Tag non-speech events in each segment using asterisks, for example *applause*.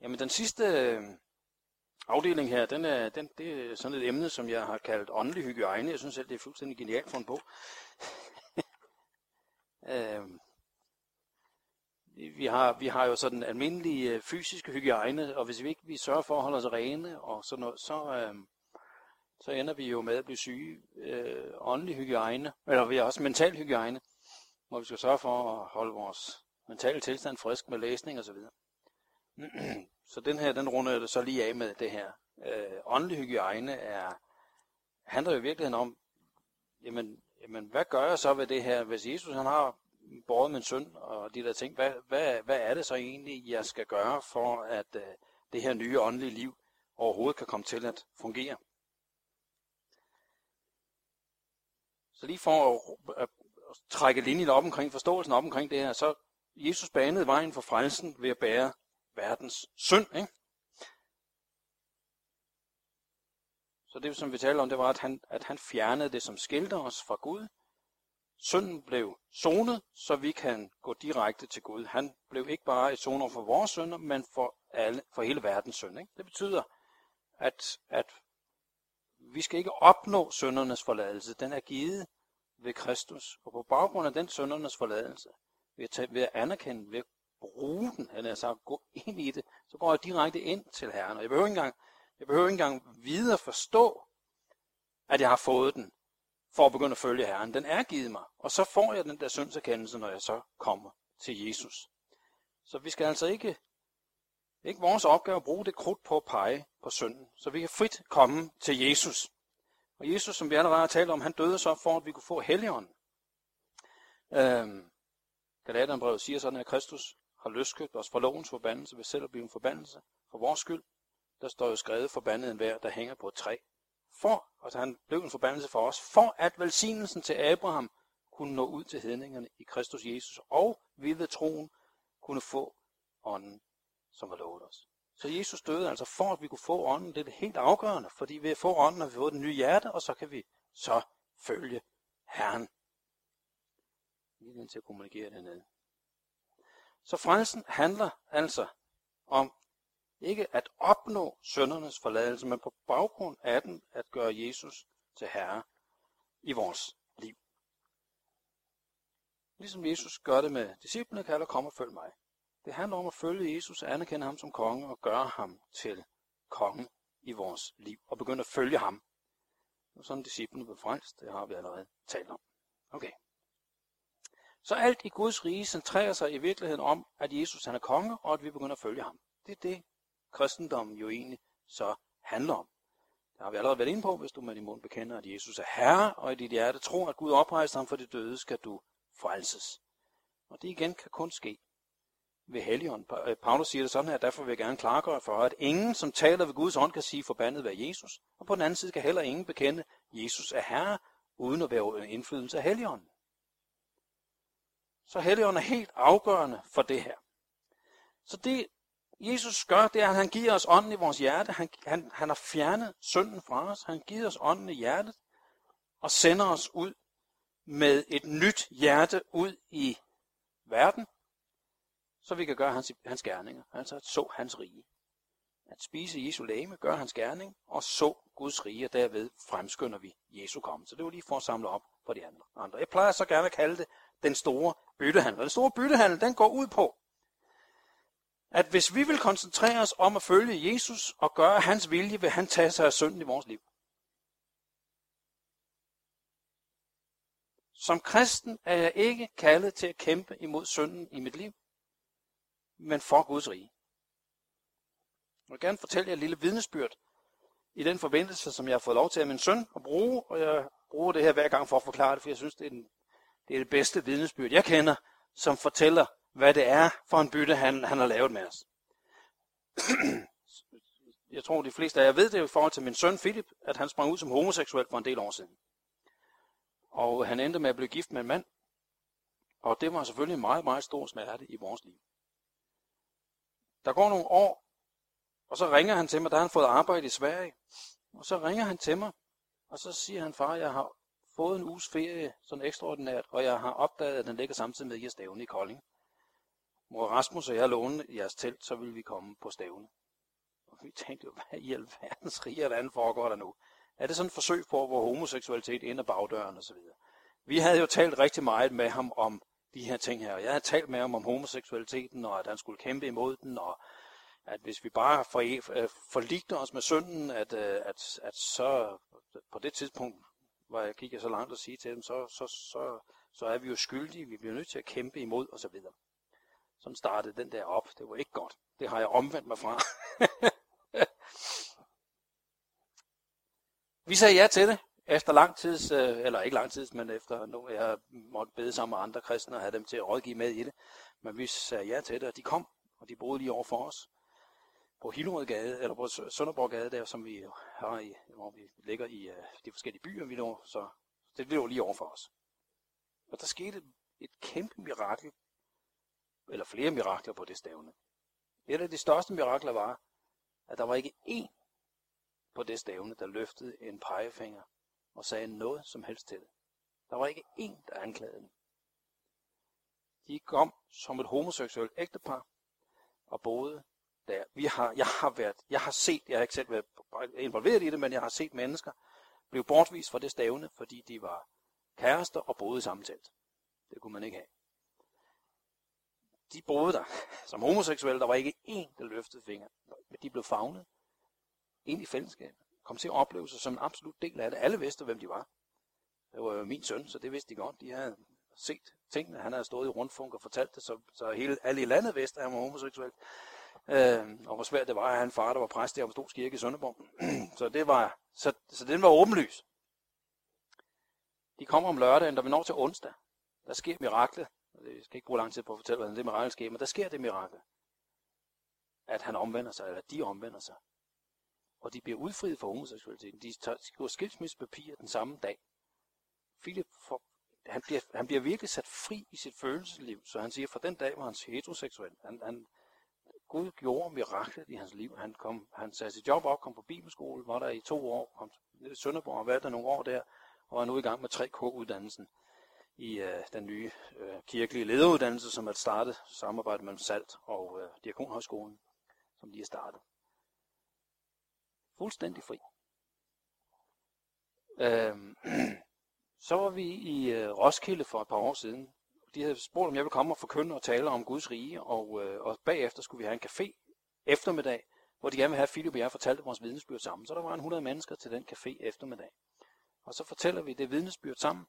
Jamen den sidste øh, afdeling her, den er, den, det er sådan et emne, som jeg har kaldt åndelig hygiejne. Jeg synes selv, det er fuldstændig genialt for en bog. vi har, vi har jo sådan almindelig øh, fysiske hygiejne, og hvis vi ikke vi sørger for at holde os rene og sådan noget, så, øhm, så ender vi jo med at blive syge. Øh, åndelig hygiejne, eller vi har også mental hygiejne, hvor vi skal sørge for at holde vores mentale tilstand frisk med læsning osv. *clears throat* Så den her, den runder jeg så lige af med det her. Øh, åndelig hygiejne er, handler jo i virkeligheden om, jamen, jamen, hvad gør jeg så ved det her? Hvis Jesus han har båret min søn og de der ting, hvad, hvad, hvad er det så egentlig, jeg skal gøre for, at øh, det her nye åndelige liv overhovedet kan komme til at fungere? Så lige for at, at, at trække linjen op omkring forståelsen op omkring det her, så Jesus banede vejen for frelsen ved at bære verdens synd. Ikke? Så det, som vi taler om, det var, at han, at han fjernede det, som skilte os fra Gud. Synden blev sonet, så vi kan gå direkte til Gud. Han blev ikke bare et soner for vores synder, men for, alle, for hele verdens synd. Ikke? Det betyder, at, at vi skal ikke opnå syndernes forladelse. Den er givet ved Kristus. Og på baggrund af den syndernes forladelse, ved at, tage, ved at anerkende, ved at bruge den, eller altså gå ind i det, så går jeg direkte ind til Herren. Og jeg behøver ikke engang, jeg behøver ikke engang videre forstå, at jeg har fået den, for at begynde at følge Herren. Den er givet mig, og så får jeg den der syndserkendelse, når jeg så kommer til Jesus. Så vi skal altså ikke, ikke vores opgave at bruge det krudt på at pege på synden, så vi kan frit komme til Jesus. Og Jesus, som vi allerede har talt om, han døde så for, at vi kunne få helligånden. Øhm, Galaterbrevet siger sådan, at Kristus har løskøbt os fra lovens forbandelse ved selv at blive en forbandelse for vores skyld. Der står jo skrevet forbandet en hver, der hænger på et træ. For, altså han blev en forbandelse for os, for at velsignelsen til Abraham kunne nå ud til hedningerne i Kristus Jesus, og vi ved troen kunne få ånden, som var lovet os. Så Jesus døde altså for, at vi kunne få ånden. Det er det helt afgørende, fordi ved at få ånden har vi fået den nye hjerte, og så kan vi så følge Herren. Lige til at kommunikere dernede. Så frelsen handler altså om ikke at opnå søndernes forladelse, men på baggrund af den at gøre Jesus til herre i vores liv. Ligesom Jesus gør det med disciplene, kalder kom og følg mig. Det handler om at følge Jesus, anerkende ham som konge og gøre ham til konge i vores liv og begynde at følge ham. Og sådan disciplene blev frelst, det har vi allerede talt om. Okay. Så alt i Guds rige centrerer sig i virkeligheden om, at Jesus han er konge, og at vi begynder at følge ham. Det er det, kristendommen jo egentlig så handler om. Det har vi allerede været inde på, hvis du med din mund bekender, at Jesus er Herre, og i dit hjerte tror, at Gud oprejser ham for det døde, skal du frelses. Og det igen kan kun ske ved helligånden. Øh, Paulus siger det sådan her, derfor vil jeg gerne klargøre for, at ingen, som taler ved Guds ånd, kan sige forbandet være Jesus, og på den anden side kan heller ingen bekende, Jesus er Herre, uden at være under indflydelse af Helligånden. Så Helligånden er helt afgørende for det her. Så det, Jesus gør, det er, at han giver os ånden i vores hjerte. Han, han, han har fjernet synden fra os. Han giver os ånden i hjertet og sender os ud med et nyt hjerte ud i verden, så vi kan gøre hans, hans gerninger, altså at så hans rige. At spise Jesu læme, gør hans gerning, og så Guds rige, og derved fremskynder vi Jesu komme. Så det var lige for at samle op for de andre. Jeg plejer så gerne at kalde det den store byttehandel. Den store byttehandel, den går ud på, at hvis vi vil koncentrere os om at følge Jesus og gøre hans vilje, vil han tage sig af synden i vores liv. Som kristen er jeg ikke kaldet til at kæmpe imod synden i mit liv, men for Guds rige. Jeg vil gerne fortælle jer et lille vidnesbyrd i den forbindelse, som jeg har fået lov til af min søn at bruge, og jeg bruger det her hver gang for at forklare det, for jeg synes, det er, en det, er det bedste vidnesbyrd, jeg kender, som fortæller, hvad det er for en bytte, han, han har lavet med os. *clears throat* jeg tror, de fleste af jer ved det i forhold til min søn Philip, at han sprang ud som homoseksuel for en del år siden. Og han endte med at blive gift med en mand. Og det var selvfølgelig en meget, meget stor smerte i vores liv. Der går nogle år, og så ringer han til mig, da han har fået arbejde i Sverige. Og så ringer han til mig, og så siger han, far, jeg har fået en uges ferie, sådan ekstraordinært, og jeg har opdaget, at den ligger samtidig med i stævne i Kolding. Mor Rasmus og jeg låne jeres telt, så vil vi komme på stævne. Og vi tænkte jo, hvad i alverdens rige og foregår der nu? Er det sådan et forsøg på, hvor homoseksualitet ind ad bagdøren og så videre? Vi havde jo talt rigtig meget med ham om de her ting her. Jeg havde talt med ham om homoseksualiteten, og at han skulle kæmpe imod den, og at hvis vi bare for, øh, os med synden, at, øh, at, at så på det tidspunkt, hvor jeg kigger så langt og sige til dem, så, så, så, så er vi jo skyldige, vi bliver nødt til at kæmpe imod osv. Sådan startede den der op. Det var ikke godt. Det har jeg omvendt mig fra. *laughs* vi sagde ja til det, efter lang tids, øh, eller ikke lang tids, men efter nu jeg måtte bede sammen med andre kristne og have dem til at rådgive med i det. Men vi sagde ja til det, og de kom, og de boede lige over for os på Hillerødgade, eller på Sønderborggade, der som vi har i, hvor vi ligger i uh, de forskellige byer, vi lå, så det lå lige over for os. Og der skete et kæmpe mirakel, eller flere mirakler på det stævne. Et af de største mirakler var, at der var ikke én på det stævne, der løftede en pegefinger og sagde noget som helst til det. Der var ikke én, der anklagede dem. De kom som et homoseksuelt ægtepar og boede der. Vi har, jeg har været, jeg har set, jeg har ikke selv været involveret i det, men jeg har set mennesker blive bortvist fra det stævne, fordi de var kærester og boede i samme telt. Det kunne man ikke have. De boede der *laughs* som homoseksuelle. Der var ikke én, der løftede fingre. Men de blev fagnet ind i fællesskabet. Kom til at opleve sig som en absolut del af det. Alle vidste, hvem de var. Det var jo min søn, så det vidste de godt. De havde set tingene. Han havde stået i rundfunk og fortalt det, så, så hele, alle i landet vidste, at han var homoseksuel. Øh, og hvor svært det var at have en far, der var præst i Amstros Kirke i Sønderborg. *clears throat* så, det var, så, så den var åbenlys. De kommer om lørdagen, da vi når til onsdag. Der sker miraklet. Jeg skal ikke bruge lang tid på at fortælle, hvordan det mirakel sker, men der sker det mirakel. At han omvender sig, eller de omvender sig. Og de bliver udfriet for homoseksualiteten. De skriver skilsmissepapir den samme dag. Philip får, han, bliver, han bliver virkelig sat fri i sit følelsesliv, så han siger, fra den dag var han heteroseksuel. Han, han, Gud gjorde miraklet i hans liv. Han, kom, han satte sit job op, kom på bibelskole, var der i to år, kom til Sønderborg og var der nogle år der, og er nu i gang med 3K-uddannelsen i øh, den nye øh, kirkelige lederuddannelse, som er startet samarbejde mellem Salt og øh, Diakonhøjskolen, som lige er startet. Fuldstændig fri. Øh, *clears throat* så var vi i øh, Roskilde for et par år siden, de havde spurgt, om jeg ville komme og forkynde og tale om Guds rige, og, øh, og bagefter skulle vi have en café eftermiddag, hvor de gerne ville have, at Philip og jeg fortalte vores vidnesbyrd sammen. Så der var en 100 mennesker til den café eftermiddag. Og så fortæller vi det vidnesbyrd sammen.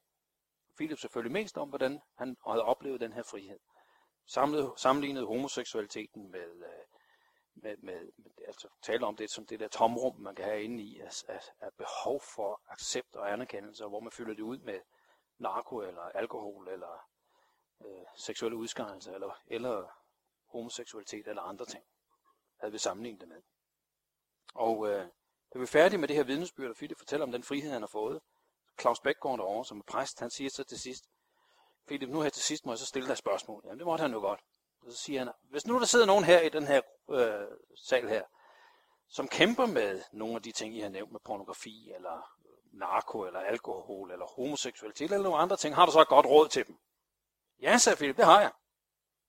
Philip selvfølgelig mest om, hvordan han havde oplevet den her frihed. Samlet, sammenlignet homoseksualiteten med, øh, med, med, med, altså tale om det som det der tomrum, man kan have inde i, af, af, af behov for accept og anerkendelse, hvor man fylder det ud med narko eller alkohol eller øh, seksuelle udskejelser, eller, eller homoseksualitet, eller andre ting, havde vi sammenlignet det med. Og øh, da vi er færdige med det her vidnesbyrd, og Philip fortæller om den frihed, han har fået, Claus Bækgaard derovre, som er præst, han siger så til sidst, Philip, nu her til sidst må jeg så stille dig et spørgsmål. Jamen det måtte han jo godt. Og så siger han, hvis nu der sidder nogen her i den her øh, sal her, som kæmper med nogle af de ting, I har nævnt med pornografi, eller narko, eller alkohol, eller homoseksualitet, eller nogle andre ting, har du så et godt råd til dem? Ja, sagde Philip, det har jeg.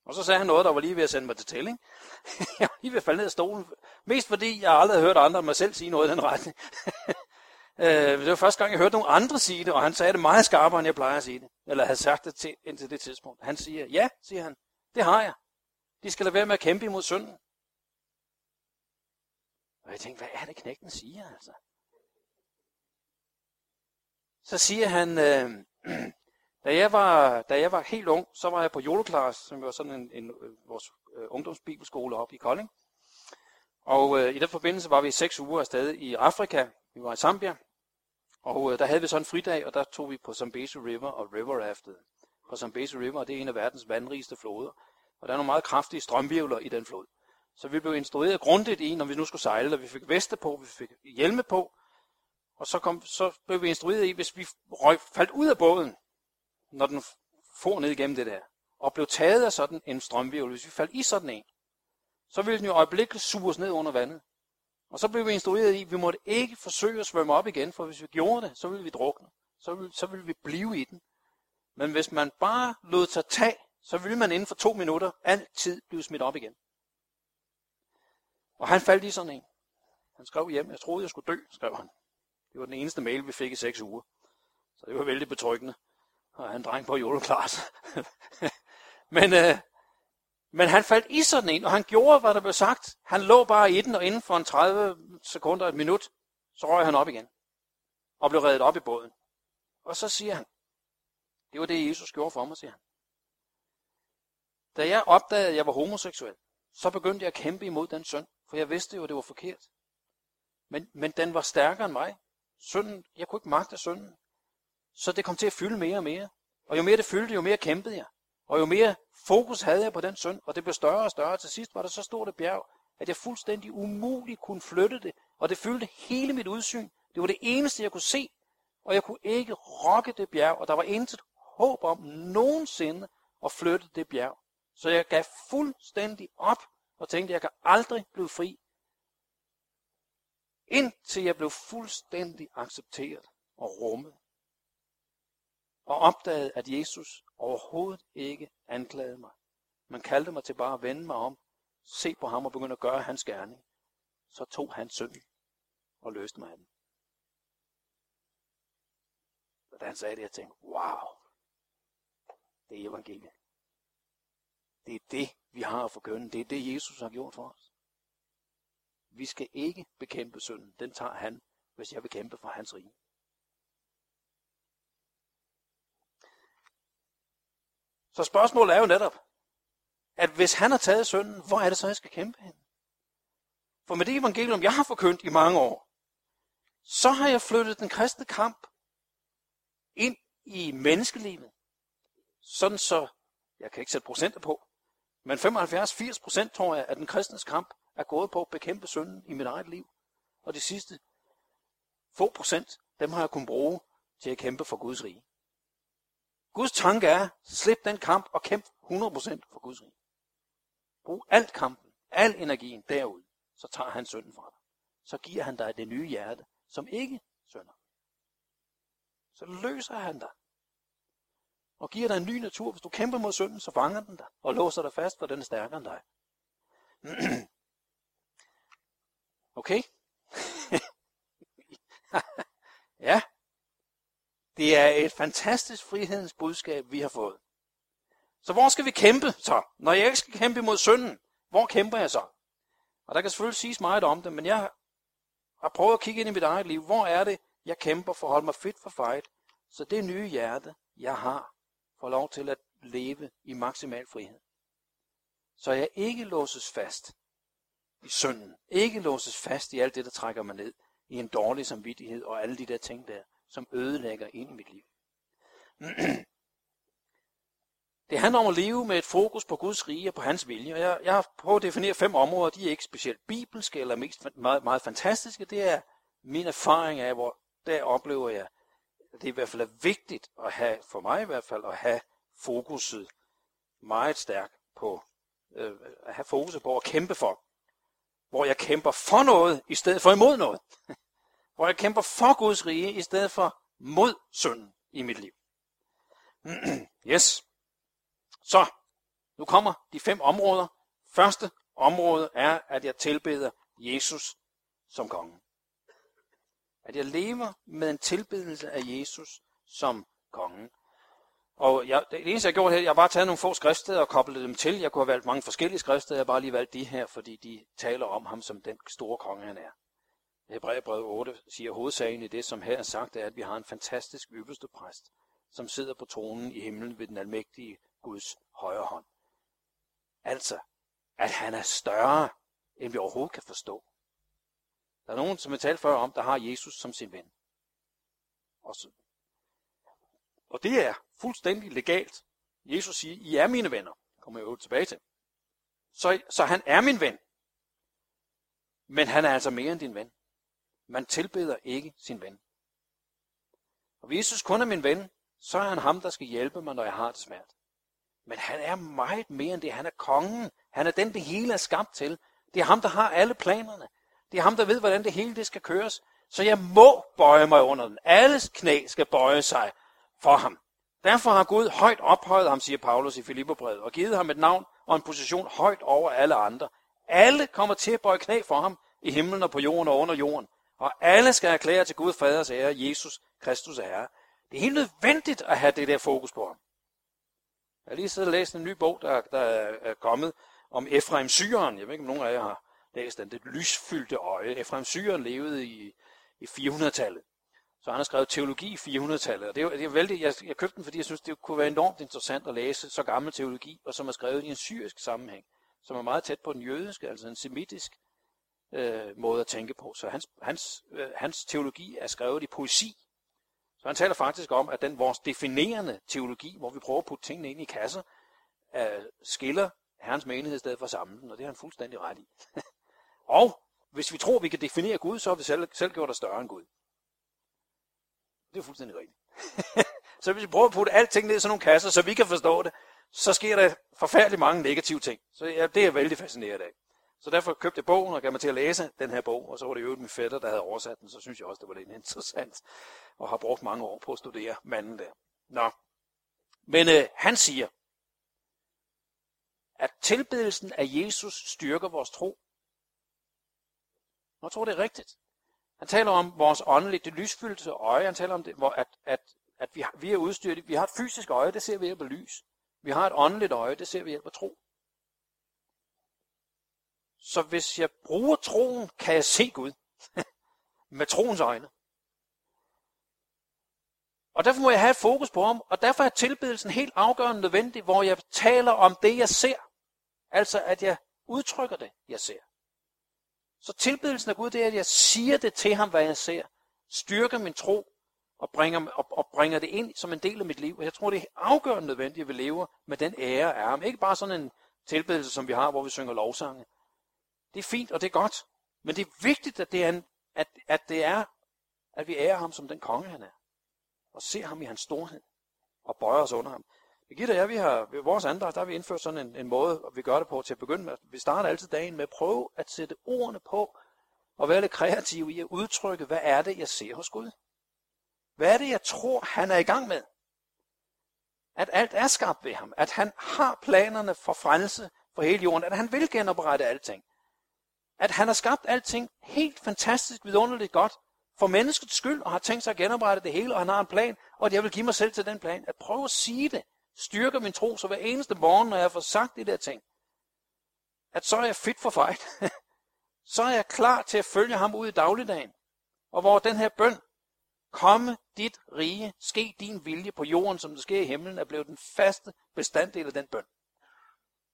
Og så sagde han noget, der var lige ved at sende mig til tælling. *laughs* jeg var lige ved at falde ned af stolen. Mest fordi jeg aldrig havde hørt andre end mig selv sige noget i den retning. *laughs* Øh, det var første gang, jeg hørte nogle andre sige det, og han sagde det meget skarpere, end jeg plejer at sige det. Eller havde sagt det til, indtil det tidspunkt. Han siger, ja, siger han, det har jeg. De skal lade være med at kæmpe imod synden. Og jeg tænkte, hvad er det knægten siger, altså? Så siger han, øh, *clears throat* Da jeg, var, da jeg var helt ung, så var jeg på Joloklass, som var sådan en, en øh, vores øh, ungdomsbibelskole oppe i Kolding. Og øh, i den forbindelse var vi seks uger afsted i Afrika. Vi var i Zambia. Og øh, der havde vi sådan en fridag, og der tog vi på Zambezi River og River Rafted. På Zambezi River, det er en af verdens vandrigeste floder. Og der er nogle meget kraftige strømvirvler i den flod. Så vi blev instrueret grundigt i, når vi nu skulle sejle, og vi fik veste på, vi fik hjelme på. Og så, kom, så blev vi instrueret i, hvis vi røg, faldt ud af båden, når den for ned igennem det der, og blev taget af sådan en strømvirvel, hvis vi faldt i sådan en, så ville den jo øjeblikkeligt suge os ned under vandet. Og så blev vi instrueret i, at vi måtte ikke forsøge at svømme op igen, for hvis vi gjorde det, så ville vi drukne. Så ville, så ville vi blive i den. Men hvis man bare lod sig tage så ville man inden for to minutter altid blive smidt op igen. Og han faldt i sådan en. Han skrev hjem, jeg troede, jeg skulle dø, skrev han. Det var den eneste mail, vi fik i seks uger. Så det var vældig betryggende. Og han dreng på juleklart. *laughs* men, øh, men han faldt i sådan en, og han gjorde, hvad der blev sagt. Han lå bare i den, og inden for en 30 sekunder, et minut, så røg han op igen. Og blev reddet op i båden. Og så siger han, det var det, Jesus gjorde for mig, siger han. Da jeg opdagede, at jeg var homoseksuel, så begyndte jeg at kæmpe imod den synd, for jeg vidste jo, at det var forkert. Men, men den var stærkere end mig. Synden, jeg kunne ikke magte synden. Så det kom til at fylde mere og mere. Og jo mere det fyldte, jo mere kæmpede jeg. Og jo mere fokus havde jeg på den synd, og det blev større og større. Til sidst var der så stort et bjerg, at jeg fuldstændig umuligt kunne flytte det. Og det fyldte hele mit udsyn. Det var det eneste, jeg kunne se. Og jeg kunne ikke rokke det bjerg, og der var intet håb om nogensinde at flytte det bjerg. Så jeg gav fuldstændig op og tænkte, at jeg kan aldrig blive fri, indtil jeg blev fuldstændig accepteret og rummet. Og opdagede, at Jesus overhovedet ikke anklagede mig. Man kaldte mig til bare at vende mig om, se på ham og begynde at gøre hans gerning. Så tog han synden og løste mig af den. Og da han sagde det, jeg tænkte, wow, det er evangeliet. Det er det, vi har at forkynde. Det er det, Jesus har gjort for os. Vi skal ikke bekæmpe synden. Den tager han, hvis jeg vil kæmpe for hans rige. Så spørgsmålet er jo netop, at hvis han har taget synden, hvor er det så, jeg skal kæmpe hen? For med det evangelium, jeg har forkyndt i mange år, så har jeg flyttet den kristne kamp ind i menneskelivet. Sådan så, jeg kan ikke sætte procenter på, men 75-80 procent tror jeg, at den kristnes kamp er gået på at bekæmpe synden i mit eget liv. Og de sidste få procent, dem har jeg kunnet bruge til at kæmpe for Guds rige. Guds tanke er, slip den kamp og kæmp 100% for Guds rige. Brug alt kampen, al energien derud, så tager han synden fra dig. Så giver han dig det nye hjerte, som ikke synder. Så løser han dig og giver dig en ny natur. Hvis du kæmper mod synden, så fanger den dig og låser dig fast, for den er stærkere end dig. *clears throat* okay? *laughs* ja. Det er et fantastisk frihedens budskab, vi har fået. Så hvor skal vi kæmpe så? Når jeg ikke skal kæmpe mod synden, hvor kæmper jeg så? Og der kan selvfølgelig siges meget om det, men jeg har prøvet at kigge ind i mit eget liv. Hvor er det, jeg kæmper for at holde mig fit for fight? Så det nye hjerte, jeg har, får lov til at leve i maksimal frihed. Så jeg ikke låses fast i synden. Ikke låses fast i alt det, der trækker mig ned. I en dårlig samvittighed og alle de der ting der, som ødelægger ind i mit liv. *clears throat* Det handler om at leve med et fokus på Guds rige og på hans vilje. Og Jeg, jeg har prøvet at definere fem områder. De er ikke specielt bibelske eller mest meget, meget fantastiske. Det er min erfaring af, hvor der oplever jeg det i hvert fald er vigtigt at have, for mig i hvert fald, at have fokuset meget stærkt på, øh, at have fokuset på at kæmpe for. Hvor jeg kæmper for noget, i stedet for imod noget. *laughs* hvor jeg kæmper for Guds rige, i stedet for mod synden i mit liv. *clears throat* yes. Så, nu kommer de fem områder. Første område er, at jeg tilbeder Jesus som konge. At jeg lever med en tilbedelse af Jesus som kongen. Og jeg, det eneste, jeg gjorde her, jeg har bare taget nogle få skriftsteder og koblet dem til. Jeg kunne have valgt mange forskellige skriftsteder, jeg har bare lige valgt de her, fordi de taler om ham som den store konge, han er. Hebræerbrevet 8 siger hovedsagen i det, som her er sagt, er, at vi har en fantastisk ypperste præst, som sidder på tronen i himlen ved den almægtige Guds højre hånd. Altså, at han er større, end vi overhovedet kan forstå. Der er nogen, som jeg talte før om, der har Jesus som sin ven. Og, så, og det er fuldstændig legalt. Jesus siger, I er mine venner. Kommer jeg jo tilbage til. Så, så han er min ven. Men han er altså mere end din ven. Man tilbeder ikke sin ven. Og hvis Jesus kun er min ven, så er han ham, der skal hjælpe mig, når jeg har det svært. Men han er meget mere end det. Han er kongen. Han er den, det hele er skabt til. Det er ham, der har alle planerne. Det er ham, der ved, hvordan det hele det skal køres. Så jeg må bøje mig under den. Alles knæ skal bøje sig for ham. Derfor har Gud højt ophøjet ham, siger Paulus i Filipperbrevet, og givet ham et navn og en position højt over alle andre. Alle kommer til at bøje knæ for ham i himlen og på jorden og under jorden. Og alle skal erklære til Gud faders ære, Jesus Kristus er Herre. Det er helt nødvendigt at have det der fokus på ham. Jeg har lige siddet og læst en ny bog, der, der er kommet om Efraim Syren. Jeg ved ikke, om nogen af jer har læst den. Det lysfyldte øje. Efraim Syren levede i, i 400-tallet. Så han har skrevet teologi i 400-tallet. Og det er, det er vældig, jeg, jeg købte den, fordi jeg synes, det kunne være enormt interessant at læse så gammel teologi, og som er skrevet i en syrisk sammenhæng, som er meget tæt på den jødiske, altså en semitisk øh, måde at tænke på. Så hans, hans, øh, hans teologi er skrevet i poesi. Så han taler faktisk om, at den vores definerende teologi, hvor vi prøver at putte tingene ind i kasser, øh, skiller Herrens menighed i stedet for sammen, og det har han fuldstændig ret i. *laughs* og hvis vi tror, vi kan definere Gud, så har vi selv, selv gjort os større end Gud. Det er fuldstændig rigtigt. *laughs* så hvis vi prøver at putte alting ned i sådan nogle kasser, så vi kan forstå det, så sker der forfærdeligt mange negative ting. Så ja, det er vældig fascineret af. Så derfor købte jeg bogen og gav mig til at læse den her bog, og så var det jo min fætter, der havde oversat den, så synes jeg også, det var lidt *laughs* interessant, og har brugt mange år på at studere manden der. Nå. Men øh, han siger, at tilbedelsen af Jesus styrker vores tro. Jeg tror, det er rigtigt. Han taler om vores åndelige, det lysfyldte øje. Han taler om, det, hvor at, at, at vi, har, vi er udstyret. Vi har et fysisk øje, det ser vi hjælp af lys. Vi har et åndeligt øje, det ser vi hjælp af tro. Så hvis jeg bruger troen, kan jeg se Gud. *laughs* med troens øjne. Og derfor må jeg have fokus på ham, og derfor er tilbedelsen helt afgørende nødvendig, hvor jeg taler om det, jeg ser. Altså, at jeg udtrykker det, jeg ser. Så tilbedelsen af Gud, det er, at jeg siger det til ham, hvad jeg ser. Styrker min tro og bringer, og, og bringer det ind som en del af mit liv. Og jeg tror, det er afgørende nødvendigt, at vi lever med den ære af ham. Ikke bare sådan en tilbedelse, som vi har, hvor vi synger lovsange. Det er fint, og det er godt. Men det er vigtigt, at det er, en, at, at, det er, at vi ærer ham som den konge, han er. Og ser ham i hans storhed. Og bøjer os under ham. Birgitte og jeg, vi har, ved vores andre, der har vi indført sådan en, en måde, og vi gør det på til at begynde med. Vi starter altid dagen med at prøve at sætte ordene på, og være lidt kreativ i at udtrykke, hvad er det, jeg ser hos Gud? Hvad er det, jeg tror, han er i gang med? At alt er skabt ved ham. At han har planerne for frelse for hele jorden. At han vil genoprette alting. At han har skabt alting helt fantastisk, vidunderligt godt for menneskets skyld, og har tænkt sig at genoprette det hele, og han har en plan, og at jeg vil give mig selv til den plan. At prøve at sige det, styrker min tro, så hver eneste morgen, når jeg får sagt de der ting, at så er jeg fit for fight. *laughs* så er jeg klar til at følge ham ud i dagligdagen. Og hvor den her bøn, komme dit rige, ske din vilje på jorden, som det sker i himlen, er blevet den faste bestanddel af den bøn.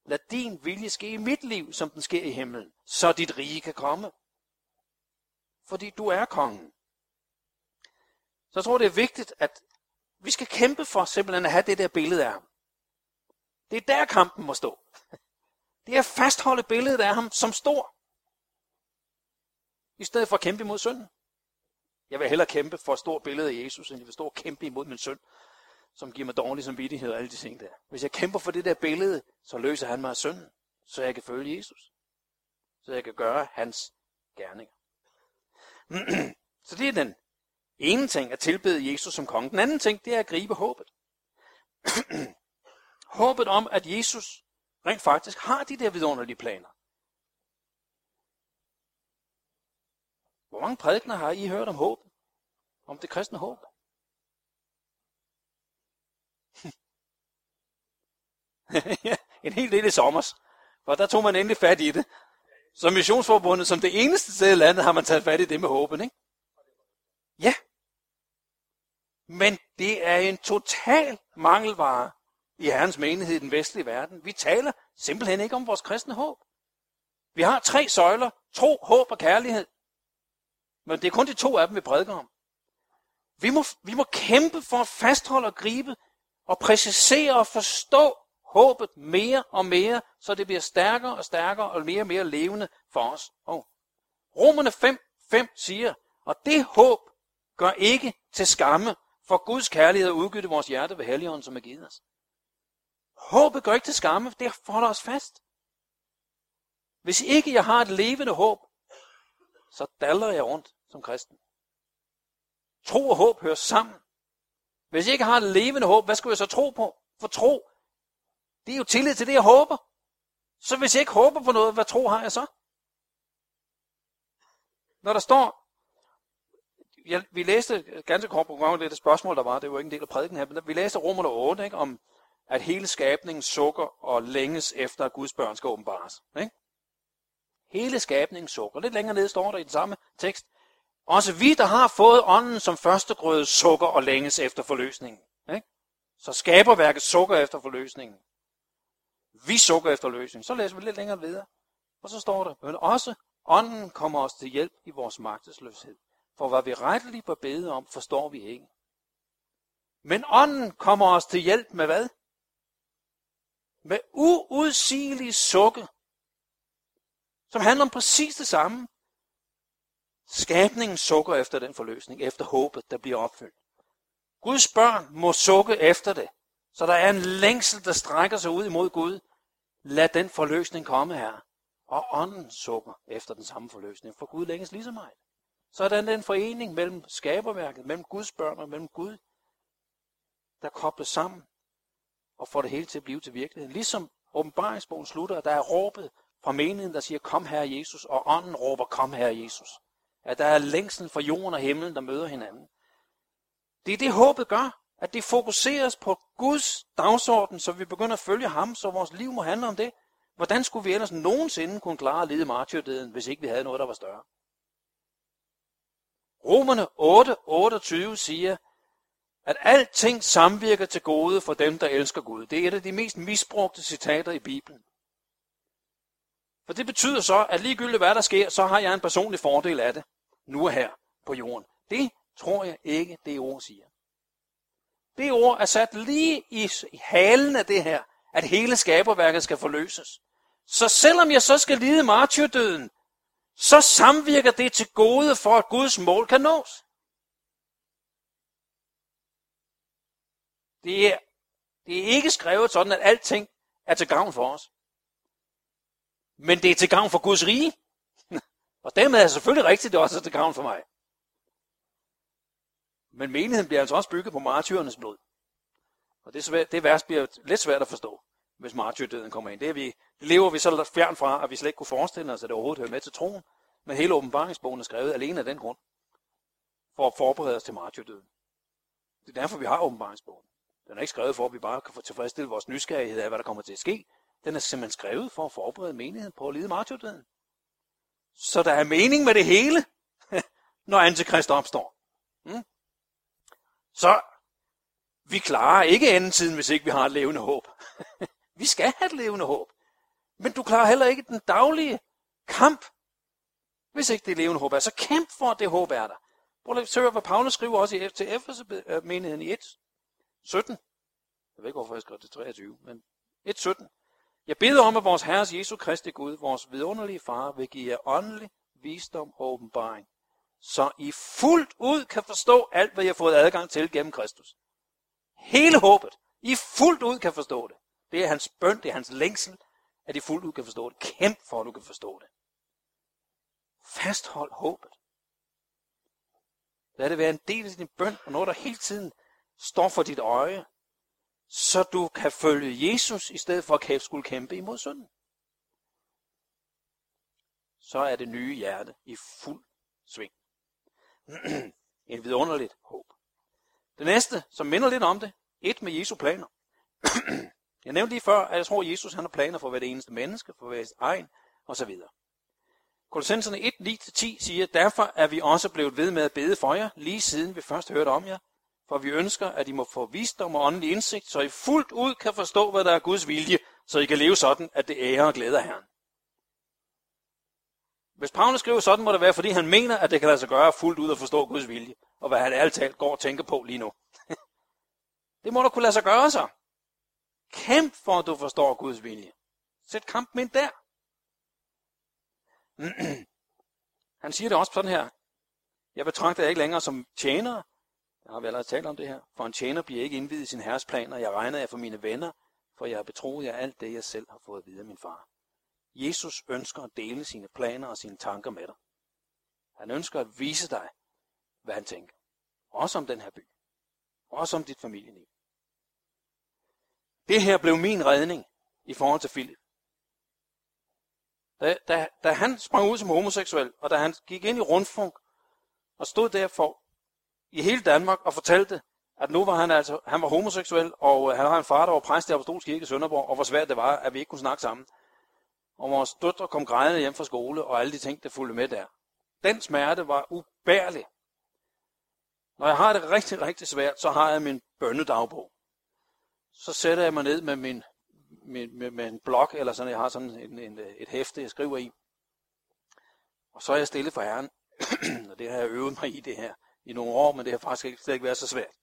Lad din vilje ske i mit liv, som den sker i himlen, så dit rige kan komme. Fordi du er kongen. Så jeg tror, det er vigtigt, at vi skal kæmpe for simpelthen at have det der billede af ham. Det er der kampen må stå. Det er at fastholde billedet af ham som stor. I stedet for at kæmpe imod synden. Jeg vil hellere kæmpe for et stort billede af Jesus, end jeg vil stå og kæmpe imod min synd, som giver mig dårlig samvittighed og alle de ting der. Hvis jeg kæmper for det der billede, så løser han mig af synden, så jeg kan følge Jesus. Så jeg kan gøre hans gerninger. *clears throat* så det er den ene ting at tilbede Jesus som konge. Den anden ting, det er at gribe håbet. *clears throat* håbet om, at Jesus rent faktisk har de der vidunderlige planer. Hvor mange prædikner har I hørt om håb? Om det kristne håb? *laughs* en hel del i sommer. For der tog man endelig fat i det. Så missionsforbundet, som det eneste sted i landet, har man taget fat i det med håben, ikke? Ja. Men det er en total mangelvare i Herrens menighed i den vestlige verden. Vi taler simpelthen ikke om vores kristne håb. Vi har tre søjler. Tro, håb og kærlighed. Men det er kun de to af dem, vi prædiker om. Vi må, vi må kæmpe for at fastholde og gribe og præcisere og forstå håbet mere og mere, så det bliver stærkere og stærkere og mere og mere levende for os. Og Romerne 5, 5 siger, og det håb gør ikke til skamme, for Guds kærlighed er udgyttet vores hjerte ved Helligånden, som er givet os. Håbet gør ikke til skamme, det holder os fast. Hvis ikke jeg har et levende håb, så daller jeg rundt som kristen. Tro og håb hører sammen. Hvis jeg ikke har et levende håb, hvad skulle jeg så tro på? For tro, det er jo tillid til det, jeg håber. Så hvis jeg ikke håber på noget, hvad tro har jeg så? Når der står, jeg, vi læste ganske kort program, det er det spørgsmål, der var, det var ikke en del af prædiken her, men vi læste Romerne 8, ikke, om at hele skabningen sukker og længes efter, at Guds børn skal åbenbares. Ikke? Hele skabningen sukker. Lidt længere nede står der i den samme tekst. Også vi, der har fået ånden som førstegrøde, sukker og længes efter forløsningen. Ikke? Så skaberværket sukker efter forløsningen. Vi sukker efter løsningen. Så læser vi lidt længere videre. Og så står der, men også ånden kommer os til hjælp i vores magtesløshed. For hvad vi retteligt bør bede om, forstår vi ikke. Men ånden kommer os til hjælp med hvad? Med uudsigelig sukke, som handler om præcis det samme. Skabningen sukker efter den forløsning, efter håbet, der bliver opfyldt. Guds børn må sukke efter det, så der er en længsel, der strækker sig ud imod Gud. Lad den forløsning komme her. Og ånden sukker efter den samme forløsning, for Gud længes lige så meget. Så er der den forening mellem skaberværket, mellem Guds børn og mellem Gud, der kobles sammen og får det hele til at blive til virkelighed. Ligesom åbenbaringsbogen slutter, der er råbet fra menigheden, der siger, kom her Jesus, og ånden råber, kom her Jesus. At der er længsel fra jorden og himlen, der møder hinanden. Det er det, håbet gør. At det fokuseres på Guds dagsorden, så vi begynder at følge ham, så vores liv må handle om det. Hvordan skulle vi ellers nogensinde kunne klare at lide martyrdeden, hvis ikke vi havde noget, der var større? Romerne 8, 28 siger, at alting samvirker til gode for dem, der elsker Gud. Det er et af de mest misbrugte citater i Bibelen. For det betyder så, at ligegyldigt hvad der sker, så har jeg en personlig fordel af det. Nu og her på jorden. Det tror jeg ikke, det ord siger. Det ord er sat lige i halen af det her, at hele skaberværket skal forløses. Så selvom jeg så skal lide martyrdøden, så samvirker det til gode for, at Guds mål kan nås. Det er, det er ikke skrevet sådan, at alting er til gavn for os. Men det er til gavn for Guds rige. Og dermed er det selvfølgelig rigtigt, det er til gavn for mig. Men menigheden bliver altså også bygget på martyrernes blod. Og det, svært, det vers bliver lidt svært at forstå, hvis martyrdøden kommer ind. Det, er vi, det lever vi så fjern fra, at vi slet ikke kunne forestille os, at det overhovedet hører med til troen. Men hele åbenbaringsbogen er skrevet alene af den grund. For at forberede os til martyrdøden. Det er derfor, vi har åbenbaringsbogen. Den er ikke skrevet for, at vi bare kan få tilfredsstille vores nysgerrighed af, hvad der kommer til at ske. Den er simpelthen skrevet for at forberede menigheden på at lide martyrdøden. Så der er mening med det hele, *laughs* når antikrist opstår. Mm? Så vi klarer ikke anden tiden, hvis ikke vi har et levende håb. *laughs* vi skal have et levende håb. Men du klarer heller ikke den daglige kamp, hvis ikke det levende håb er. Så kæmp for, at det håb er der. Prøv at høre, hvad Paulus skriver også i, til Efeser øh, menigheden i 1, 17. Jeg ved ikke, hvorfor jeg skrev det 23, men 1, 17. Jeg beder om, at vores Herres Jesu Kristi Gud, vores vidunderlige far, vil give jer åndelig visdom og åbenbaring, så I fuldt ud kan forstå alt, hvad I har fået adgang til gennem Kristus. Hele håbet. I fuldt ud kan forstå det. Det er hans bøn, det er hans længsel, at I fuldt ud kan forstå det. Kæmp for, at du kan forstå det. Fasthold håbet. Lad det være en del af din bøn, og noget, der hele tiden står for dit øje, så du kan følge Jesus, i stedet for at skulle kæmpe imod synden. Så er det nye hjerte i fuld sving. *clears throat* en vidunderligt håb. Det næste, som minder lidt om det, et med Jesu planer. *clears throat* jeg nævnte lige før, at jeg tror, at Jesus han har planer for hver det eneste menneske, for hver egen, osv. Kolossenserne 1, 9-10 siger, derfor er vi også blevet ved med at bede for jer, lige siden vi først hørte om jer, for vi ønsker, at I må få visdom og åndelig indsigt, så I fuldt ud kan forstå, hvad der er Guds vilje, så I kan leve sådan, at det ærer og glæder Herren. Hvis Paulus skriver sådan, må det være, fordi han mener, at det kan lade sig gøre fuldt ud at forstå Guds vilje, og hvad han ærligt talt går og tænker på lige nu. *laughs* det må du kunne lade sig gøre så. Kæmp for, at du forstår Guds vilje. Sæt kampen ind der. *clears throat* han siger det også sådan her. Jeg betragter jer ikke længere som tjenere, jeg har vel allerede talt om det her. For en tjener bliver ikke indvidet i sin herres planer. Jeg regner jer for mine venner, for jeg har betroet jer alt det, jeg selv har fået at vide af min far. Jesus ønsker at dele sine planer og sine tanker med dig. Han ønsker at vise dig, hvad han tænker. Også om den her by. Også om dit familieliv. Det her blev min redning i forhold til Philip. Da, da, da han sprang ud som homoseksuel, og da han gik ind i rundfunk og stod der for i hele Danmark og fortalte, at nu var han altså, han var homoseksuel, og øh, han har en far, der var præst i Apostolsk Kirke i Sønderborg, og hvor svært det var, at vi ikke kunne snakke sammen. Og vores døtre kom grædende hjem fra skole, og alle de ting, der fulgte med der. Den smerte var ubærlig. Når jeg har det rigtig, rigtig svært, så har jeg min bønnedagbog. Så sætter jeg mig ned med min med, med, med en blok, eller sådan, jeg har sådan en, en, et hæfte, jeg skriver i. Og så er jeg stille for Herren, *clears throat* og det har jeg øvet mig i det her i nogle år, men det har faktisk ikke, slet ikke været så svært.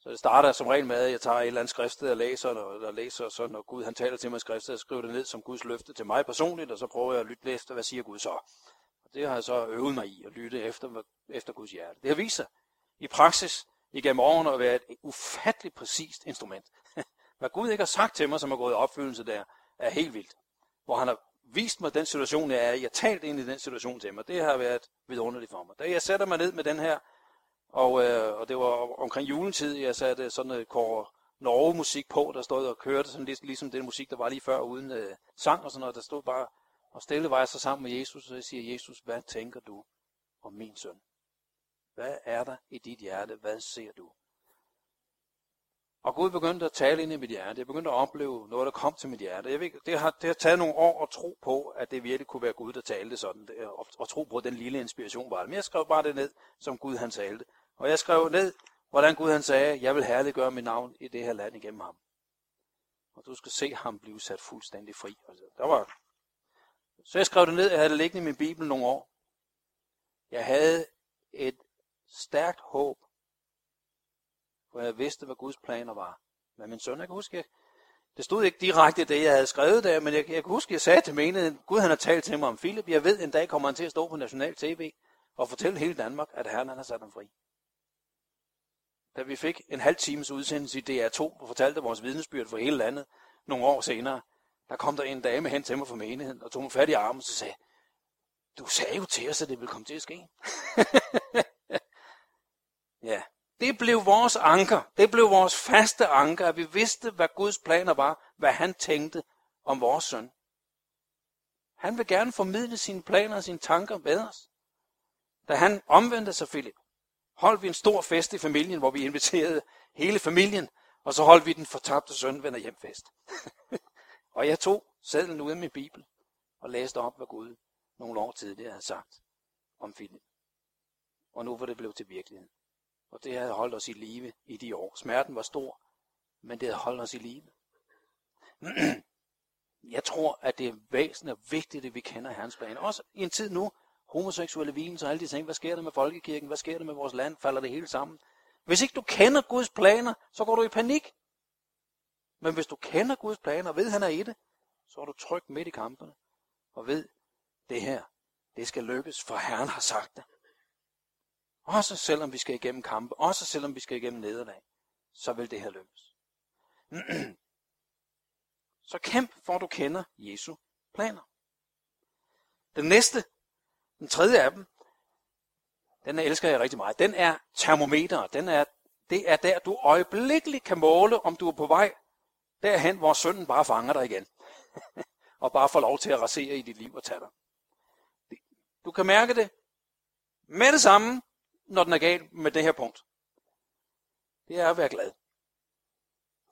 Så det starter som regel med, at jeg tager et eller andet skriftsted og læser, og, og læser, så og Gud han taler til mig i skriftet, jeg skriver det ned som Guds løfte til mig personligt, og så prøver jeg at lytte efter, hvad siger Gud så. Og det har jeg så øvet mig i, at lytte efter, efter Guds hjerte. Det har vist sig i praksis igennem årene at være et ufatteligt præcist instrument. *laughs* Hvad Gud ikke har sagt til mig, som er gået i opfyldelse der, er helt vildt. Hvor han har vist mig den situation, jeg er i. Jeg talt ind i den situation til mig. Det har været vidunderligt for mig. Da jeg sætter mig ned med den her, og, øh, og det var omkring juletid, jeg satte sådan et kår Norge musik på, der stod og kørte sådan lidt ligesom den musik, der var lige før, uden øh, sang og sådan noget. Der stod bare, og stille var jeg så sammen med Jesus, og jeg siger, Jesus, hvad tænker du om min søn? Hvad er der i dit hjerte? Hvad ser du? Og Gud begyndte at tale ind i mit hjerte. Jeg begyndte at opleve noget, der kom til mit hjerte. Jeg ved, det, har, det har taget nogle år at tro på, at det virkelig kunne være Gud, der talte sådan. Øh, og, og tro på, at den lille inspiration var det. Men jeg skrev bare det ned, som Gud han talte. Og jeg skrev ned, hvordan Gud han sagde, jeg vil herliggøre mit navn i det her land igennem ham. Og du skal se ham blive sat fuldstændig fri. Altså, der var... Så jeg skrev det ned, jeg havde det liggende i min bibel nogle år. Jeg havde et stærkt håb hvor jeg vidste, hvad Guds planer var. Men min søn, jeg kan huske, det stod ikke direkte det, jeg havde skrevet der, men jeg, jeg kan huske, jeg sagde til menigheden, Gud han har talt til mig om Philip, jeg ved, en dag kommer han til at stå på national tv og fortælle hele Danmark, at Herren han har sat ham fri. Da vi fik en halv times udsendelse i DR2 og fortalte vores vidnesbyrd for hele landet nogle år senere, der kom der en dame hen til mig fra menigheden og tog mig fat i armen og sagde, du sagde jo til os, at det ville komme til at ske. *laughs* ja, det blev vores anker. Det blev vores faste anker, at vi vidste, hvad Guds planer var, hvad han tænkte om vores søn. Han vil gerne formidle sine planer og sine tanker med os. Da han omvendte sig, Philip, holdt vi en stor fest i familien, hvor vi inviterede hele familien, og så holdt vi den fortabte søn vender hjem fest. *laughs* og jeg tog sædlen ud af min bibel og læste op, hvad Gud nogle år tidligere havde sagt om Philip. Og nu var det blevet til virkelighed. Og det havde holdt os i live i de år. Smerten var stor, men det havde holdt os i live. *clears throat* Jeg tror, at det er væsentligt og vigtigt, at vi kender Herrens plan. Også i en tid nu, homoseksuelle vinen og alle de ting. Hvad sker der med folkekirken? Hvad sker der med vores land? Falder det hele sammen? Hvis ikke du kender Guds planer, så går du i panik. Men hvis du kender Guds planer og ved, at han er i det, så er du tryg midt i kampene. Og ved, det her, det skal lykkes, for Herren har sagt det. Også selvom vi skal igennem kampe, også selvom vi skal igennem nederlag, så vil det her lykkes. *clears throat* så kæmp, for du kender Jesu planer. Den næste, den tredje af dem, den elsker jeg rigtig meget. Den er termometer. Den er, det er der, du øjeblikkeligt kan måle, om du er på vej derhen, hvor synden bare fanger dig igen. *laughs* og bare får lov til at rasere i dit liv og tage dig. Du kan mærke det med det samme, når den er gal med det her punkt. Det er at være glad.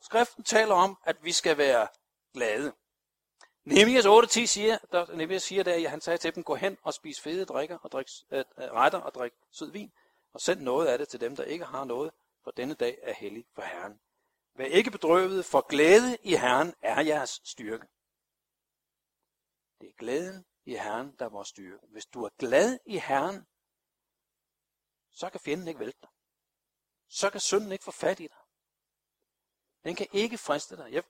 Skriften taler om, at vi skal være glade. Nehemias 8.10 siger, der, Nehemias siger der, at han sagde til dem, gå hen og spis fede drikker og drik, øh, retter og drik sød vin, og send noget af det til dem, der ikke har noget, for denne dag er hellig for Herren. Vær ikke bedrøvet, for glæde i Herren er jeres styrke. Det er glæden i Herren, der er vores styrke. Hvis du er glad i Herren, så kan fjenden ikke vælte dig. Så kan synden ikke få fat i dig. Den kan ikke friste dig. Jeg...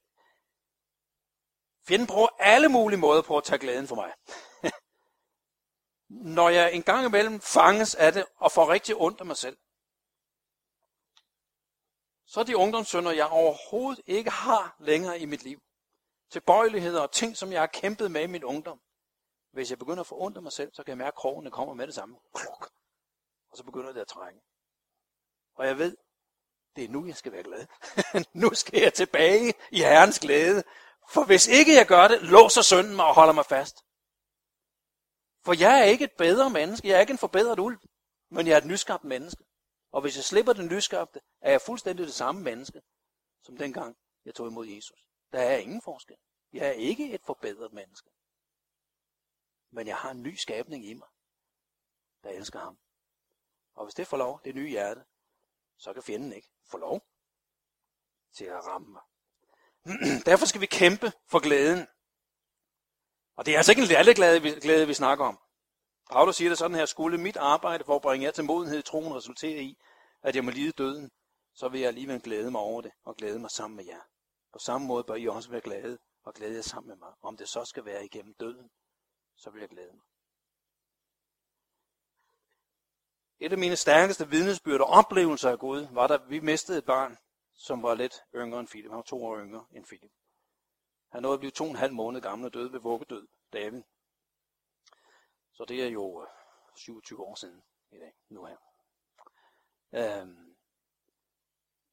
Fjenden bruger alle mulige måder på at tage glæden for mig. *laughs* Når jeg en gang imellem fanges af det og får rigtig ondt af mig selv, så er de ungdomssønder, jeg overhovedet ikke har længere i mit liv. Tilbøjeligheder og ting, som jeg har kæmpet med i min ungdom. Hvis jeg begynder at få ondt af mig selv, så kan jeg mærke, at krogene kommer med det samme. Kluk. Og så begynder det at trænge. Og jeg ved, det er nu, jeg skal være glad. *laughs* nu skal jeg tilbage i Herrens glæde. For hvis ikke jeg gør det, låser synden mig og holder mig fast. For jeg er ikke et bedre menneske. Jeg er ikke en forbedret ulv. Men jeg er et nyskabt menneske. Og hvis jeg slipper den nyskabte, er jeg fuldstændig det samme menneske, som dengang jeg tog imod Jesus. Der er ingen forskel. Jeg er ikke et forbedret menneske. Men jeg har en ny skabning i mig, der elsker ham. Og hvis det får lov, det nye hjerte, så kan fjenden ikke få lov til at ramme mig. *clears throat* Derfor skal vi kæmpe for glæden. Og det er altså ikke en lærleglæde, glæde, vi snakker om. Paulus siger det sådan her, skulle mit arbejde for at bringe jer til modenhed i troen resultere i, at jeg må lide døden, så vil jeg alligevel glæde mig over det og glæde mig sammen med jer. På samme måde bør I også være glade og glæde jer sammen med mig. Om det så skal være igennem døden, så vil jeg glæde mig. Et af mine stærkeste vidnesbyrd og oplevelser af Gud var, da vi mistede et barn, som var lidt yngre end Philip. Han var to år yngre end Philip. Han nåede at blive to og en halv måned gammel og døde ved vuggedød, David. Så det er jo øh, 27 år siden i dag, nu her. Øhm,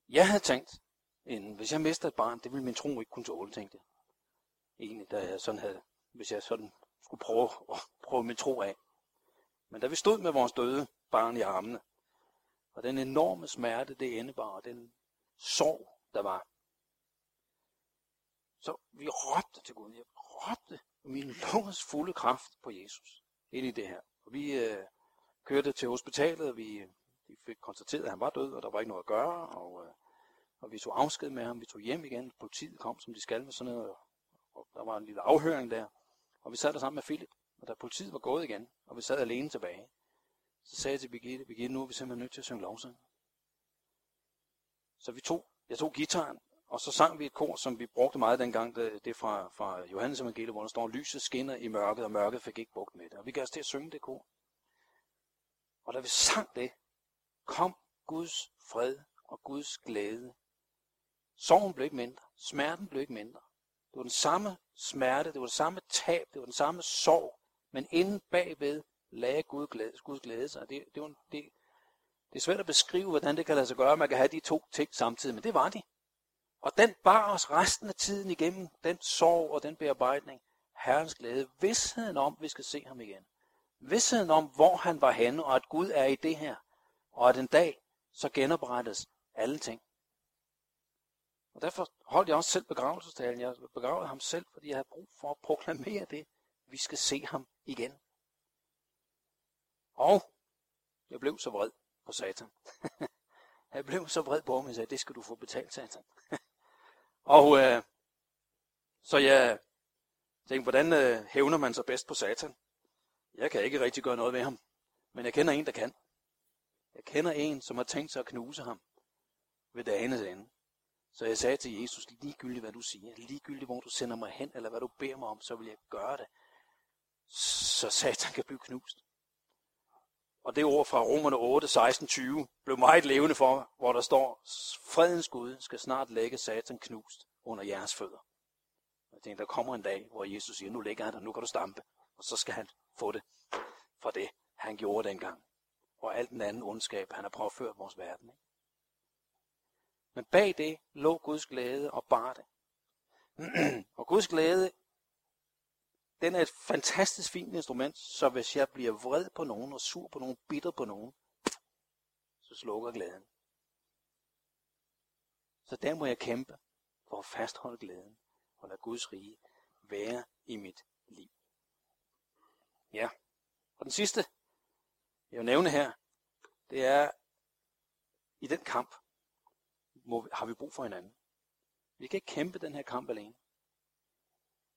jeg havde tænkt, en, hvis jeg mister et barn, det ville min tro ikke kunne tåle, tænkte jeg. Egentlig, da jeg sådan havde, hvis jeg sådan skulle prøve *laughs* at prøve min tro af. Men da vi stod med vores døde barn i armene, og den enorme smerte, det indebar, og den sorg, der var, så vi råbte til Gud. Jeg råbte min lungers fulde kraft på Jesus ind i det her. Og vi øh, kørte til hospitalet, og vi, vi fik konstateret, at han var død, og der var ikke noget at gøre, og, øh, og vi tog afsked med ham, vi tog hjem igen, politiet kom, som de skal med sådan noget, og der var en lille afhøring der, og vi sad der sammen med Philip, og da politiet var gået igen, og vi sad alene tilbage, så sagde jeg til Birgitte, Birgitte, nu er vi simpelthen nødt til at synge lovsang. Så vi tog, jeg tog gitaren, og så sang vi et kor, som vi brugte meget dengang, det, det er fra, fra Johannes Evangeliet, hvor der står, lyset skinner i mørket, og mørket fik ikke brugt med det. Og vi gav os til at synge det kor. Og da vi sang det, kom Guds fred og Guds glæde. Sorgen blev ikke mindre. Smerten blev ikke mindre. Det var den samme smerte, det var det samme tab, det var den samme sorg, men inden bagved lagde Gud glæde, Gud glæde sig. Det, det, var, det, det er svært at beskrive, hvordan det kan lade sig gøre, man kan have de to ting samtidig, men det var de. Og den bar os resten af tiden igennem, den sorg og den bearbejdning. Herrens glæde, vidsheden om, vi skal se ham igen. Vidsheden om, hvor han var henne, og at Gud er i det her. Og at en dag, så genoprettes alle ting. Og derfor holdt jeg også selv begravelsestalen. Jeg begravede ham selv, fordi jeg havde brug for at proklamere det. Vi skal se ham igen. Og jeg blev så vred på satan. *laughs* jeg blev så vred på ham, jeg sagde, det skal du få betalt, satan. *laughs* Og øh, så jeg tænkte, hvordan øh, hævner man sig bedst på Satan? Jeg kan ikke rigtig gøre noget ved ham, men jeg kender en, der kan. Jeg kender en, som har tænkt sig at knuse ham ved dagenes ende. Så jeg sagde til Jesus, ligegyldigt hvad du siger, ligegyldigt hvor du sender mig hen, eller hvad du beder mig om, så vil jeg gøre det. Så Satan kan blive knust. Og det ord fra Romerne 8, 16, 20 blev meget levende for, hvor der står, fredens Gud skal snart lægge Satan knust under jeres fødder. Jeg tænkte, der kommer en dag, hvor Jesus siger, nu ligger han der, nu kan du stampe. Og så skal han få det for det, han gjorde dengang. Og alt den anden ondskab, han har påført vores verden. Ikke? Men bag det lå Guds glæde og bar det. *clears throat* og Guds glæde den er et fantastisk fint instrument, så hvis jeg bliver vred på nogen og sur på nogen, bitter på nogen, så slukker glæden. Så der må jeg kæmpe for at fastholde glæden og lade Guds rige være i mit liv. Ja, og den sidste, jeg vil nævne her, det er, i den kamp må, har vi brug for hinanden. Vi kan ikke kæmpe den her kamp alene.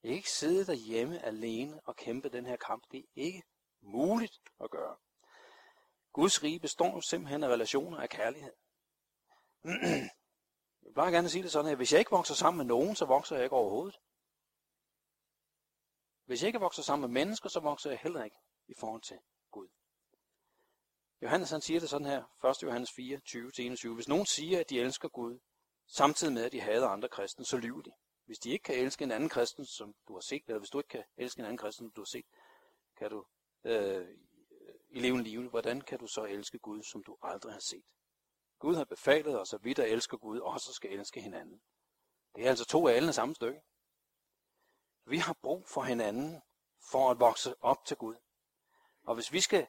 Kan ikke sidde derhjemme alene og kæmpe den her kamp. Det er ikke muligt at gøre. Guds rige består simpelthen af relationer af kærlighed. *clears throat* Jeg vil bare gerne sige det sådan her. Hvis jeg ikke vokser sammen med nogen, så vokser jeg ikke overhovedet. Hvis jeg ikke vokser sammen med mennesker, så vokser jeg heller ikke i forhold til Gud. Johannes han siger det sådan her, 1. Johannes 4, 20-21. Hvis nogen siger, at de elsker Gud, samtidig med at de hader andre kristne, så lyver de. Hvis de ikke kan elske en anden kristen, som du har set, eller hvis du ikke kan elske en anden kristen, som du har set, kan du øh, i levende liv, hvordan kan du så elske Gud, som du aldrig har set? Gud har befalet os, at vi, der elsker Gud, også skal elske hinanden. Det er altså to af alle samme stykke. Vi har brug for hinanden for at vokse op til Gud. Og hvis vi skal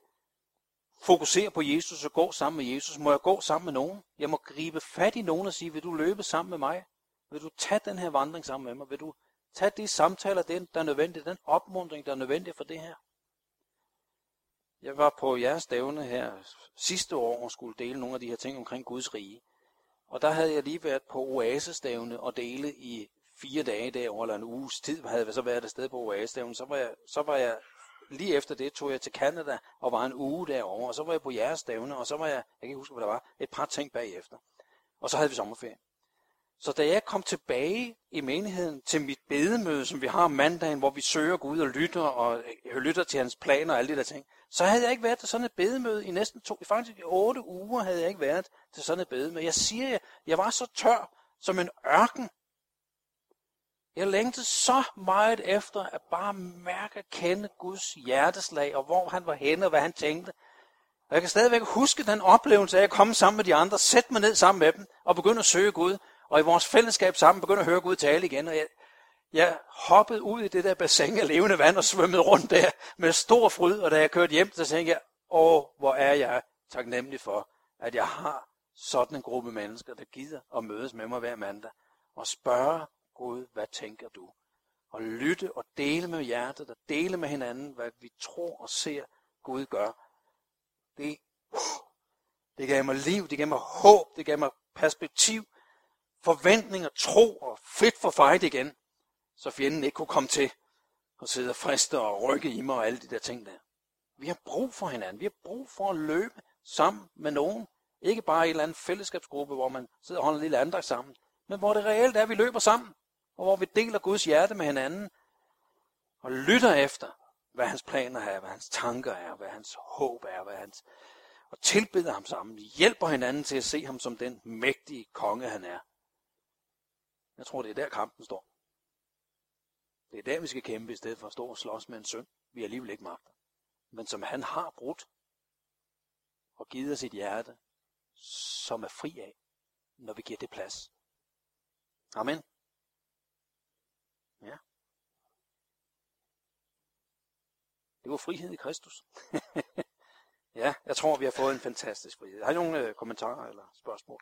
fokusere på Jesus og gå sammen med Jesus, må jeg gå sammen med nogen. Jeg må gribe fat i nogen og sige, vil du løbe sammen med mig? Vil du tage den her vandring sammen med mig? Vil du tage de samtaler, den, der er nødvendig, den opmuntring, der er nødvendig for det her? Jeg var på jeres stævne her sidste år og skulle dele nogle af de her ting omkring Guds rige. Og der havde jeg lige været på oasestævne og dele i fire dage derovre, eller en uges tid havde jeg så været sted på oasestævne. Så var jeg, så var jeg lige efter det tog jeg til Canada og var en uge derovre, og så var jeg på jeres stævne, og så var jeg, jeg kan ikke huske, hvad der var, et par ting bagefter. Og så havde vi sommerferie. Så da jeg kom tilbage i menigheden til mit bedemøde, som vi har om mandagen, hvor vi søger Gud og lytter og øh, lytter til hans planer og alle de der ting, så havde jeg ikke været til sådan et bedemøde i næsten to, faktisk i otte uger havde jeg ikke været til sådan et bedemøde. Jeg siger jer, jeg var så tør som en ørken. Jeg længte så meget efter at bare mærke og kende Guds hjerteslag, og hvor han var henne og hvad han tænkte. Og jeg kan stadigvæk huske den oplevelse af at komme sammen med de andre, sætte mig ned sammen med dem og begynde at søge Gud og i vores fællesskab sammen begyndte at høre Gud tale igen. Og jeg, jeg hoppede ud i det der bassin af levende vand og svømmede rundt der med stor fryd. Og da jeg kørte hjem, så tænkte jeg, åh, hvor er jeg taknemmelig for, at jeg har sådan en gruppe mennesker, der gider at mødes med mig hver mandag og spørge Gud, hvad tænker du? Og lytte og dele med hjertet og dele med hinanden, hvad vi tror og ser Gud gør. Det, det gav mig liv, det gav mig håb, det gav mig perspektiv, forventning og tro og fedt for fight igen, så fjenden ikke kunne komme til og sidde og friste og rykke i mig og alle de der ting der. Vi har brug for hinanden. Vi har brug for at løbe sammen med nogen. Ikke bare i en eller anden fællesskabsgruppe, hvor man sidder og holder en lille andre sammen, men hvor det reelt er, at vi løber sammen, og hvor vi deler Guds hjerte med hinanden, og lytter efter, hvad hans planer er, hvad hans tanker er, hvad hans håb er, hvad hans, og tilbeder ham sammen, hjælper hinanden til at se ham som den mægtige konge, han er. Jeg tror, det er der kampen står. Det er der, vi skal kæmpe, i stedet for at stå og slås med en søn, vi alligevel ikke magter. Men som han har brudt og givet os sit hjerte, som er fri af, når vi giver det plads. Amen. Ja. Det var frihed i Kristus. *laughs* ja, jeg tror, vi har fået en fantastisk frihed. Har I nogle øh, kommentarer eller spørgsmål?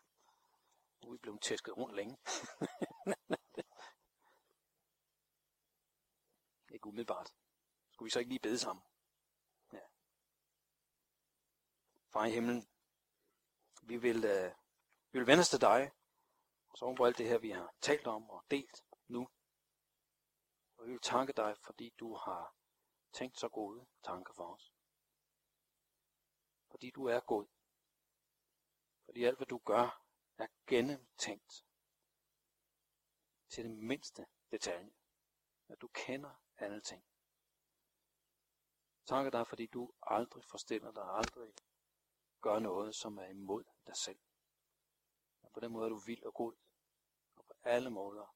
Nu er vi blevet tæsket rundt længe. *laughs* ikke umiddelbart. Skulle vi så ikke lige bede sammen? Ja. Far i himlen, vi vil, øh, vi vil vende os til dig, og så på alt det her, vi har talt om og delt nu. Og vi vil takke dig, fordi du har tænkt så gode tanker for os. Fordi du er god. Fordi alt, hvad du gør, er gennemtænkt til det mindste detalje. At du kender alle ting. Takker dig, fordi du aldrig forstiller dig, aldrig gør noget, som er imod dig selv. Og på den måde er du vild og god. Og på alle måder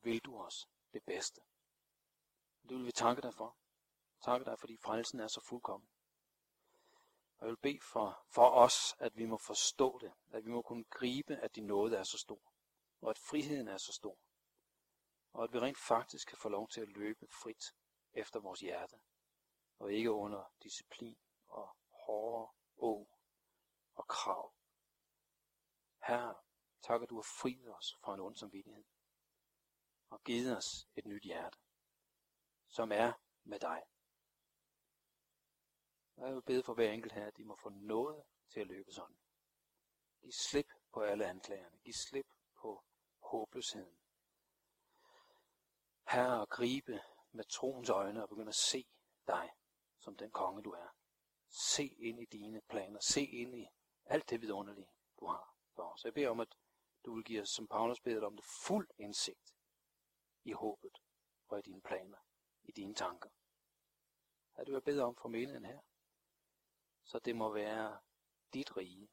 vil du os det bedste. Det vil vi takke dig for. Takke dig, fordi frelsen er så fuldkommen. Og jeg vil bede for, for os, at vi må forstå det, at vi må kunne gribe, at din nåde er så stor, og at friheden er så stor, og at vi rent faktisk kan få lov til at løbe frit efter vores hjerte, og ikke under disciplin og hårde å og krav. Herre, tak at du har friet os fra en ond samvittighed, og givet os et nyt hjerte, som er med dig. Og jeg vil bede for hver enkelt her, at de må få noget til at løbe sådan. Giv slip på alle anklagerne. Giv slip på håbløsheden. Herre, og gribe med troens øjne og begynde at se dig som den konge, du er. Se ind i dine planer. Se ind i alt det vidunderlige, du har for os. Jeg beder om, at du vil give os, som Paulus beder om det, fuld indsigt i håbet og i dine planer, i dine tanker. At du vil bede om for menigheden her, så det må være dit rige,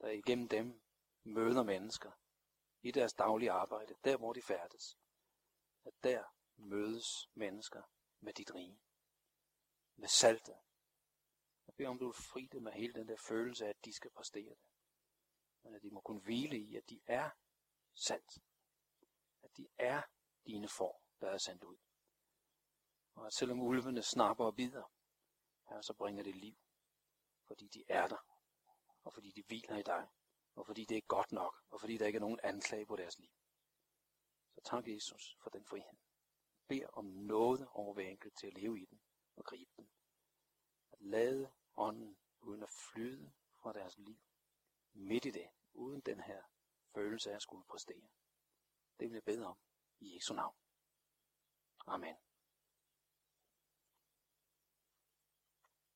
der igennem dem møder mennesker i deres daglige arbejde, der hvor de færdes. At der mødes mennesker med dit rige. Med saltet. Jeg beder om, du vil fri dem med hele den der følelse af, at de skal præstere det. men at de må kunne hvile i, at de er sandt. At de er dine får, der er sendt ud. Og at selvom ulvene snapper og bider, her, så bringer det liv, fordi de er der, og fordi de hviler i dig, og fordi det er godt nok, og fordi der ikke er nogen anklage på deres liv. Så tak Jesus for den frihed. Bed om noget over hver enkelt til at leve i den og gribe den. At lade ånden uden at flyde fra deres liv. Midt i det, uden den her følelse af at skulle præstere. Det vil jeg bede om i Jesu navn. Amen.